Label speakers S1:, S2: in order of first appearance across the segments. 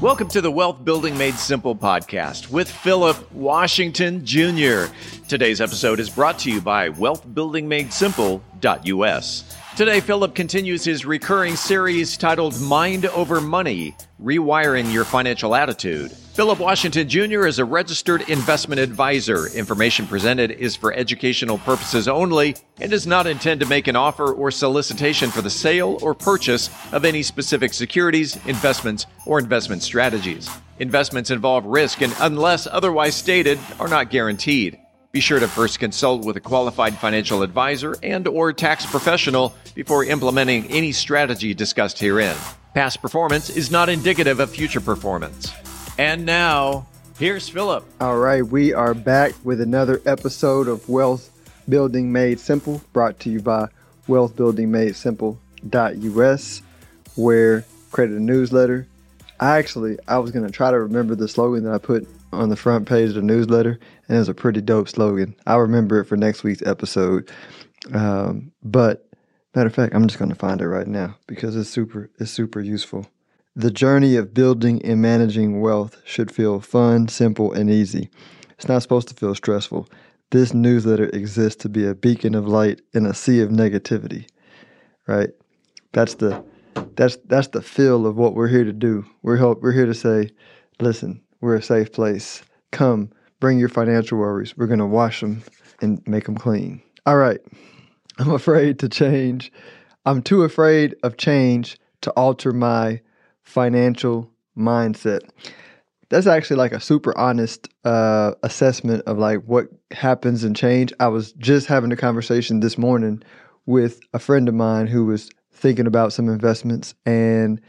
S1: Welcome to the Wealth Building Made Simple podcast with Philip Washington Jr. Today's episode is brought to you by wealthbuildingmadesimple.us. Today, Philip continues his recurring series titled Mind Over Money Rewiring Your Financial Attitude. Philip Washington Jr. is a registered investment advisor. Information presented is for educational purposes only and does not intend to make an offer or solicitation for the sale or purchase of any specific securities, investments, or investment strategies. Investments involve risk and, unless otherwise stated, are not guaranteed. Be sure to first consult with a qualified financial advisor and or tax professional before implementing any strategy discussed herein. Past performance is not indicative of future performance. And now, here's Philip.
S2: All right, we are back with another episode of Wealth Building Made Simple, brought to you by wealthbuildingmadesimple.us, where credit newsletter. I actually, I was going to try to remember the slogan that I put on the front page of the newsletter, and it was a pretty dope slogan. I'll remember it for next week's episode. Um, but matter of fact, I'm just going to find it right now because it's super, it's super useful. The journey of building and managing wealth should feel fun, simple, and easy. It's not supposed to feel stressful. This newsletter exists to be a beacon of light in a sea of negativity. Right? That's the that's that's the feel of what we're here to do. We're help, we're here to say, listen, we're a safe place. Come, bring your financial worries. We're going to wash them and make them clean. All right. I'm afraid to change. I'm too afraid of change to alter my financial mindset. That's actually like a super honest uh, assessment of like what happens in change. I was just having a conversation this morning with a friend of mine who was thinking about some investments, and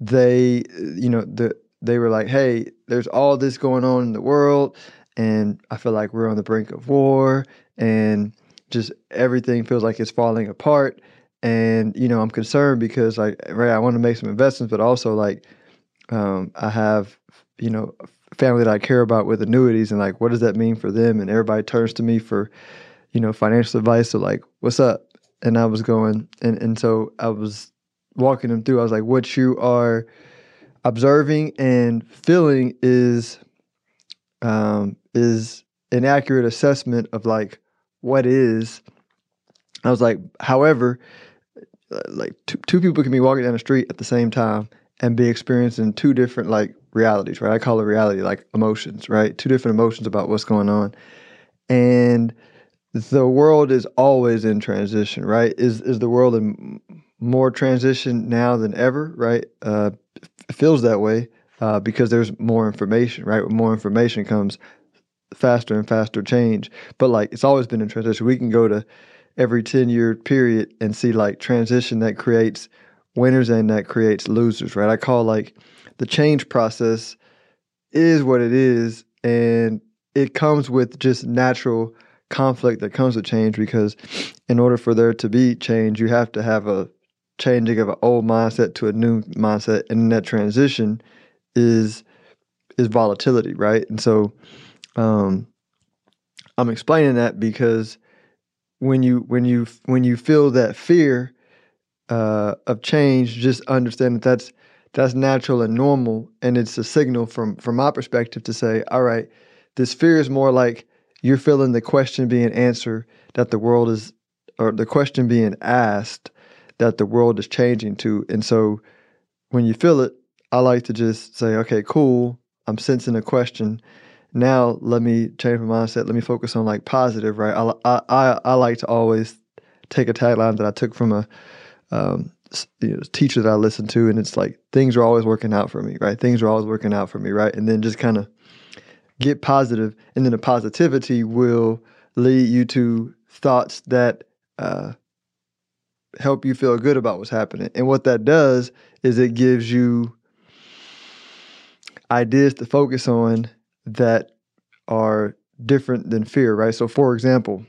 S2: they, you know, the they were like, "Hey, there's all this going on in the world, and I feel like we're on the brink of war, and just everything feels like it's falling apart." and you know i'm concerned because like right i want to make some investments but also like um, i have you know family that i care about with annuities and like what does that mean for them and everybody turns to me for you know financial advice so like what's up and i was going and, and so i was walking them through i was like what you are observing and feeling is um, is an accurate assessment of like what is i was like however like two, two people can be walking down the street at the same time and be experiencing two different like realities, right? I call it reality like emotions, right? Two different emotions about what's going on. And the world is always in transition, right? Is is the world in more transition now than ever, right? Uh, feels that way uh, because there's more information, right? With more information comes faster and faster change. But like it's always been in transition. We can go to every 10 year period and see like transition that creates winners and that creates losers, right? I call like the change process is what it is and it comes with just natural conflict that comes with change because in order for there to be change, you have to have a changing of an old mindset to a new mindset and that transition is is volatility, right? And so um I'm explaining that because when you when you when you feel that fear uh, of change, just understand that that's that's natural and normal, and it's a signal from from my perspective to say, all right, this fear is more like you're feeling the question being answered that the world is, or the question being asked that the world is changing to, and so when you feel it, I like to just say, okay, cool, I'm sensing a question now let me change my mindset. Let me focus on like positive, right? I, I, I like to always take a tagline that I took from a um, you know, teacher that I listened to, and it's like things are always working out for me, right? Things are always working out for me, right? And then just kind of get positive, and then the positivity will lead you to thoughts that uh, help you feel good about what's happening. And what that does is it gives you ideas to focus on that are different than fear, right? So, for example,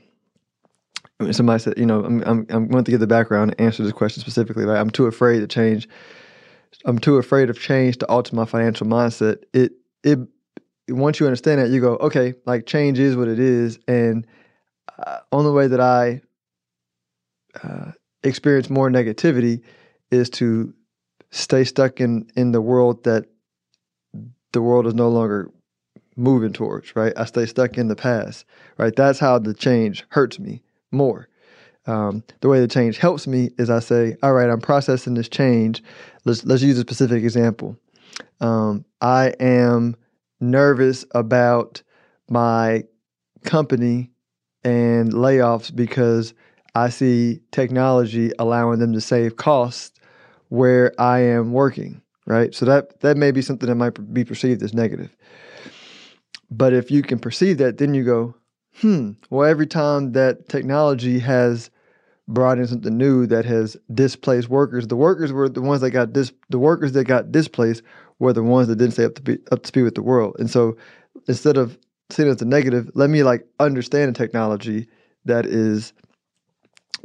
S2: somebody said, you know, I'm I'm I'm going to give the background and answer this question specifically. Right, I'm too afraid to change. I'm too afraid of change to alter my financial mindset. It it once you understand that, you go, okay, like change is what it is, and uh, only way that I uh, experience more negativity is to stay stuck in in the world that the world is no longer moving towards, right? I stay stuck in the past, right? That's how the change hurts me more. Um, the way the change helps me is I say, all right, I'm processing this change. Let's let's use a specific example. Um, I am nervous about my company and layoffs because I see technology allowing them to save costs where I am working, right? So that that may be something that might be perceived as negative. But if you can perceive that, then you go, hmm, well, every time that technology has brought in something new that has displaced workers, the workers were the ones that got dis the workers that got displaced were the ones that didn't stay up to be up to speed with the world. And so instead of seeing it as a negative, let me like understand the technology that is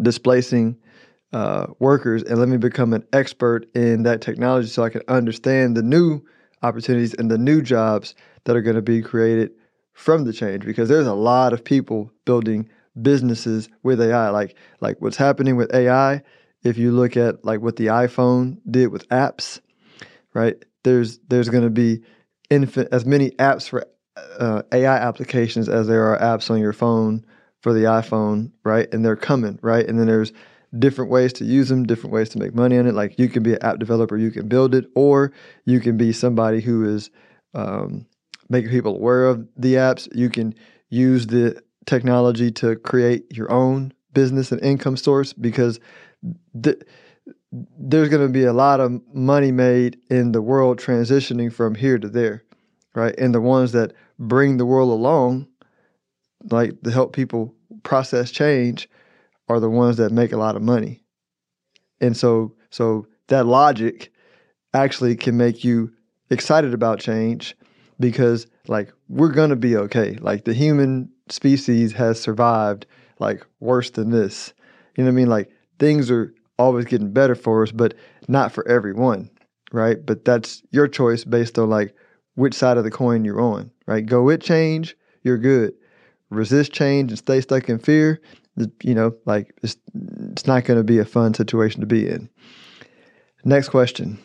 S2: displacing uh, workers and let me become an expert in that technology so I can understand the new opportunities and the new jobs that are going to be created from the change because there's a lot of people building businesses with AI like like what's happening with AI if you look at like what the iPhone did with apps right there's there's going to be infin- as many apps for uh, AI applications as there are apps on your phone for the iPhone right and they're coming right and then there's different ways to use them, different ways to make money on it. Like you can be an app developer, you can build it, or you can be somebody who is um, making people aware of the apps. You can use the technology to create your own business and income source because th- there's going to be a lot of money made in the world transitioning from here to there, right? And the ones that bring the world along, like to help people process change, are the ones that make a lot of money. And so so that logic actually can make you excited about change because like we're going to be okay. Like the human species has survived like worse than this. You know what I mean? Like things are always getting better for us, but not for everyone, right? But that's your choice based on like which side of the coin you're on, right? Go with change, you're good. Resist change and stay stuck in fear, you know, like it's, it's not going to be a fun situation to be in. Next question,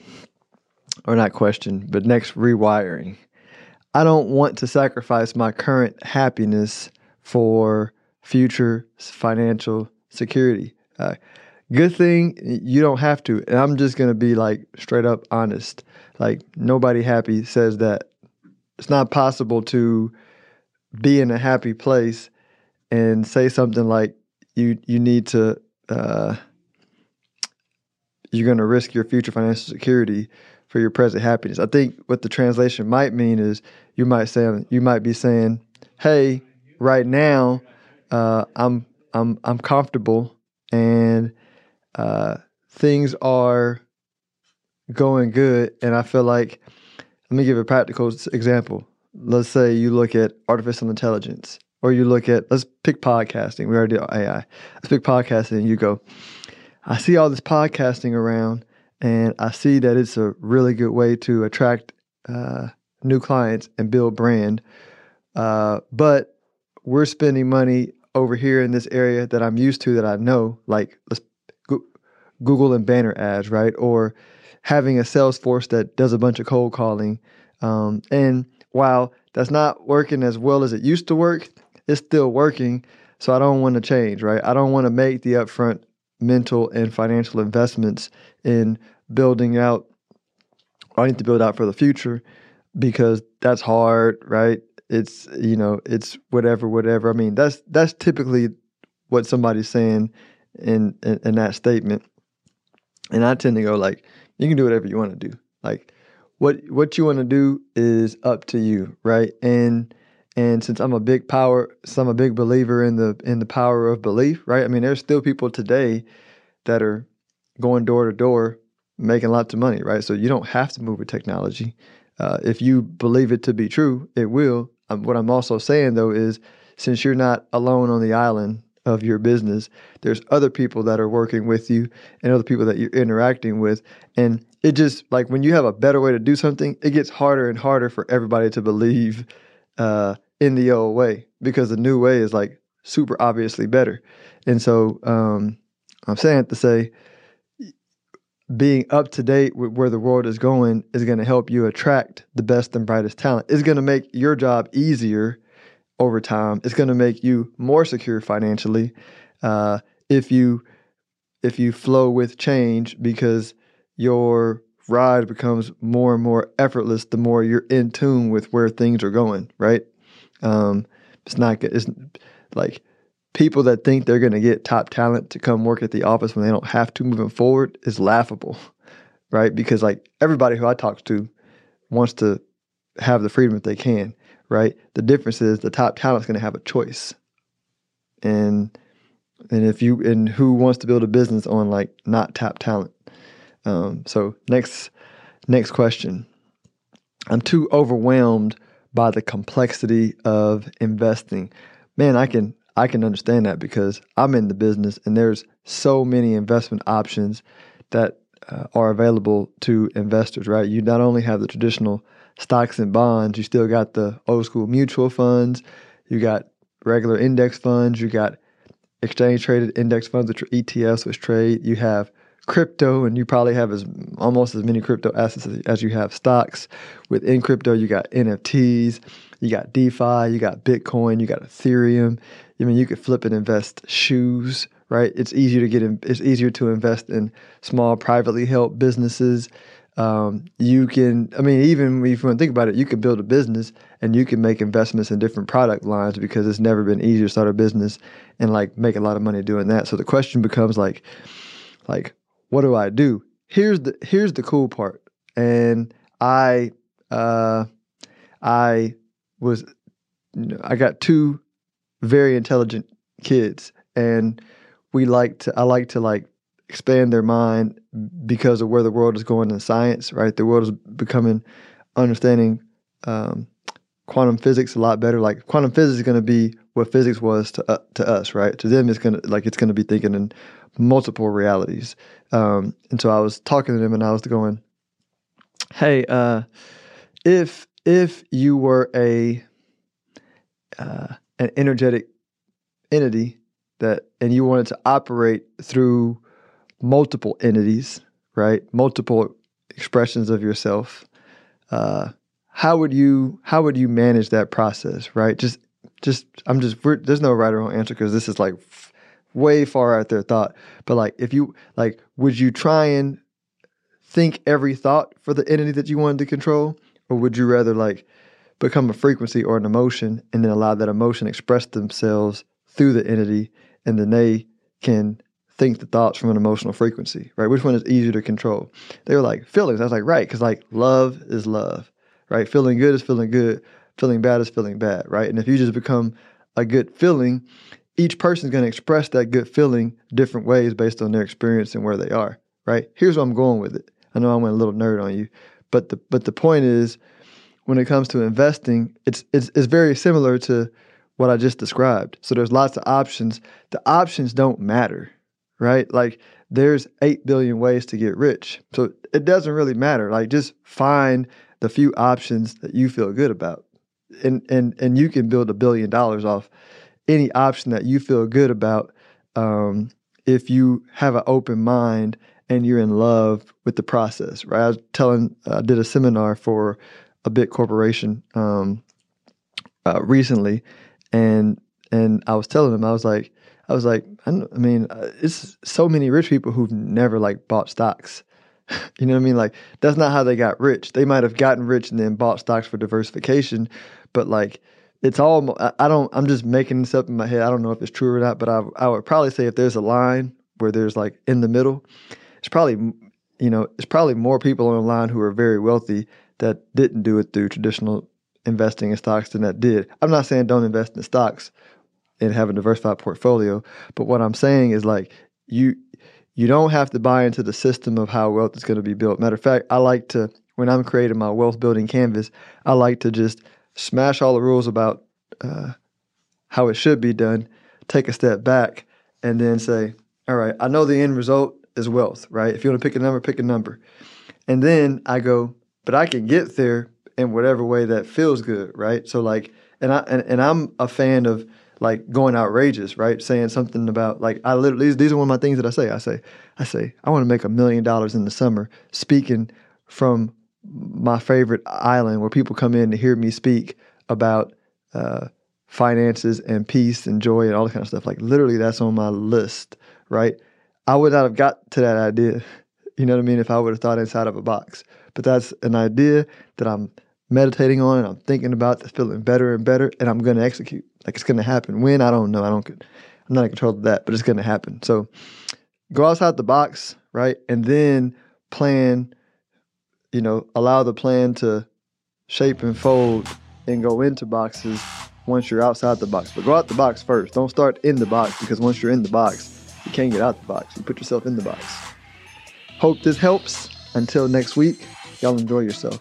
S2: or not question, but next rewiring. I don't want to sacrifice my current happiness for future financial security. Uh, good thing you don't have to. And I'm just going to be like straight up honest. Like, nobody happy says that. It's not possible to be in a happy place and say something like, you you need to uh, you're going to risk your future financial security for your present happiness. I think what the translation might mean is you might say you might be saying, "Hey, right now, uh, I'm I'm I'm comfortable and uh, things are going good, and I feel like." Let me give a practical example. Let's say you look at artificial intelligence or you look at let's pick podcasting. We already do AI. Let's pick podcasting. And you go, I see all this podcasting around, and I see that it's a really good way to attract uh, new clients and build brand. Uh, but we're spending money over here in this area that I'm used to that I know, like let's Google and banner ads, right? Or having a sales force that does a bunch of cold calling. Um, and while that's not working as well as it used to work, it's still working. So I don't want to change, right? I don't want to make the upfront mental and financial investments in building out. I need to build out for the future because that's hard, right? It's you know, it's whatever, whatever. I mean, that's that's typically what somebody's saying in, in, in that statement. And I tend to go like, you can do whatever you want to do. Like, what what you want to do is up to you, right? And and since I'm a big power, I'm a big believer in the in the power of belief, right? I mean, there's still people today that are going door to door making lots of money, right? So you don't have to move with technology. Uh, if you believe it to be true, it will. Um, what I'm also saying though is, since you're not alone on the island of your business, there's other people that are working with you and other people that you're interacting with, and it just like when you have a better way to do something, it gets harder and harder for everybody to believe uh, in the old way because the new way is like super obviously better. And so um, I'm saying it to say, being up to date with where the world is going is going to help you attract the best and brightest talent. It's going to make your job easier over time. It's going to make you more secure financially uh, if you if you flow with change because your ride becomes more and more effortless the more you're in tune with where things are going. Right? Um, it's not good. It's like people that think they're going to get top talent to come work at the office when they don't have to moving forward is laughable, right? Because like everybody who I talk to wants to have the freedom if they can, right? The difference is the top talent's going to have a choice, and and if you and who wants to build a business on like not top talent. Um, so next next question. I'm too overwhelmed by the complexity of investing. Man, I can I can understand that because I'm in the business and there's so many investment options that uh, are available to investors, right? You not only have the traditional stocks and bonds, you still got the old school mutual funds, you got regular index funds, you got exchange traded index funds, which are ETFs, which trade. You have crypto, and you probably have as almost as many crypto assets as, as you have stocks. Within crypto, you got NFTs, you got DeFi, you got Bitcoin, you got Ethereum. I mean, you could flip and invest shoes, right? It's easier to get in, it's easier to invest in small privately held businesses. Um, you can, I mean, even if you want to think about it, you can build a business and you can make investments in different product lines because it's never been easier to start a business and like make a lot of money doing that. So the question becomes like, like, what do I do? Here's the here's the cool part, and I uh, I was you know, I got two very intelligent kids, and we like to I like to like expand their mind because of where the world is going in science. Right, the world is becoming understanding um, quantum physics a lot better. Like quantum physics is going to be what physics was to uh, to us, right? To them, it's gonna like it's gonna be thinking in multiple realities. Um, and so I was talking to them, and I was going, "Hey, uh, if if you were a uh, an energetic entity that, and you wanted to operate through multiple entities, right? Multiple expressions of yourself." Uh, how would you how would you manage that process right just just i'm just there's no right or wrong answer because this is like f- way far out there thought but like if you like would you try and think every thought for the entity that you wanted to control or would you rather like become a frequency or an emotion and then allow that emotion express themselves through the entity and then they can think the thoughts from an emotional frequency right which one is easier to control they were like feelings i was like right because like love is love right? Feeling good is feeling good, feeling bad is feeling bad, right? And if you just become a good feeling, each person's going to express that good feeling different ways based on their experience and where they are, right? Here's where I'm going with it. I know I went a little nerd on you, but the but the point is, when it comes to investing, it's it's it's very similar to what I just described. So there's lots of options. The options don't matter, right? Like there's 8 billion ways to get rich. So it doesn't really matter. Like just find the few options that you feel good about. And and and you can build a billion dollars off any option that you feel good about um, if you have an open mind and you're in love with the process, right? I was telling, I did a seminar for a big corporation um, uh, recently, and and I was telling them, I was like, I was like, I, I mean, uh, it's so many rich people who've never like bought stocks, you know what I mean? Like that's not how they got rich. They might have gotten rich and then bought stocks for diversification, but like it's all I don't I'm just making this up in my head. I don't know if it's true or not, but I I would probably say if there's a line where there's like in the middle, it's probably you know, it's probably more people on the line who are very wealthy that didn't do it through traditional investing in stocks than that did. I'm not saying don't invest in stocks and have a diversified portfolio, but what I'm saying is like you you don't have to buy into the system of how wealth is going to be built. Matter of fact, I like to, when I'm creating my wealth building canvas, I like to just smash all the rules about uh, how it should be done, take a step back, and then say, all right, I know the end result is wealth, right? If you want to pick a number, pick a number. And then I go, but I can get there in whatever way that feels good, right? So like, and I and, and I'm a fan of like going outrageous, right? Saying something about like I literally these, these are one of my things that I say. I say I say I want to make a million dollars in the summer speaking from my favorite island where people come in to hear me speak about uh, finances and peace and joy and all that kind of stuff. Like literally, that's on my list, right? I would not have got to that idea, you know what I mean, if I would have thought inside of a box. But that's an idea that I'm meditating on and I'm thinking about that's feeling better and better, and I'm going to execute. Like it's going to happen. When I don't know. I don't. I'm not in control of that, but it's going to happen. So go outside the box, right, and then plan. You know, allow the plan to shape and fold and go into boxes once you're outside the box. But go out the box first. Don't start in the box because once you're in the box, you can't get out the box. You put yourself in the box. Hope this helps. Until next week, y'all enjoy yourself.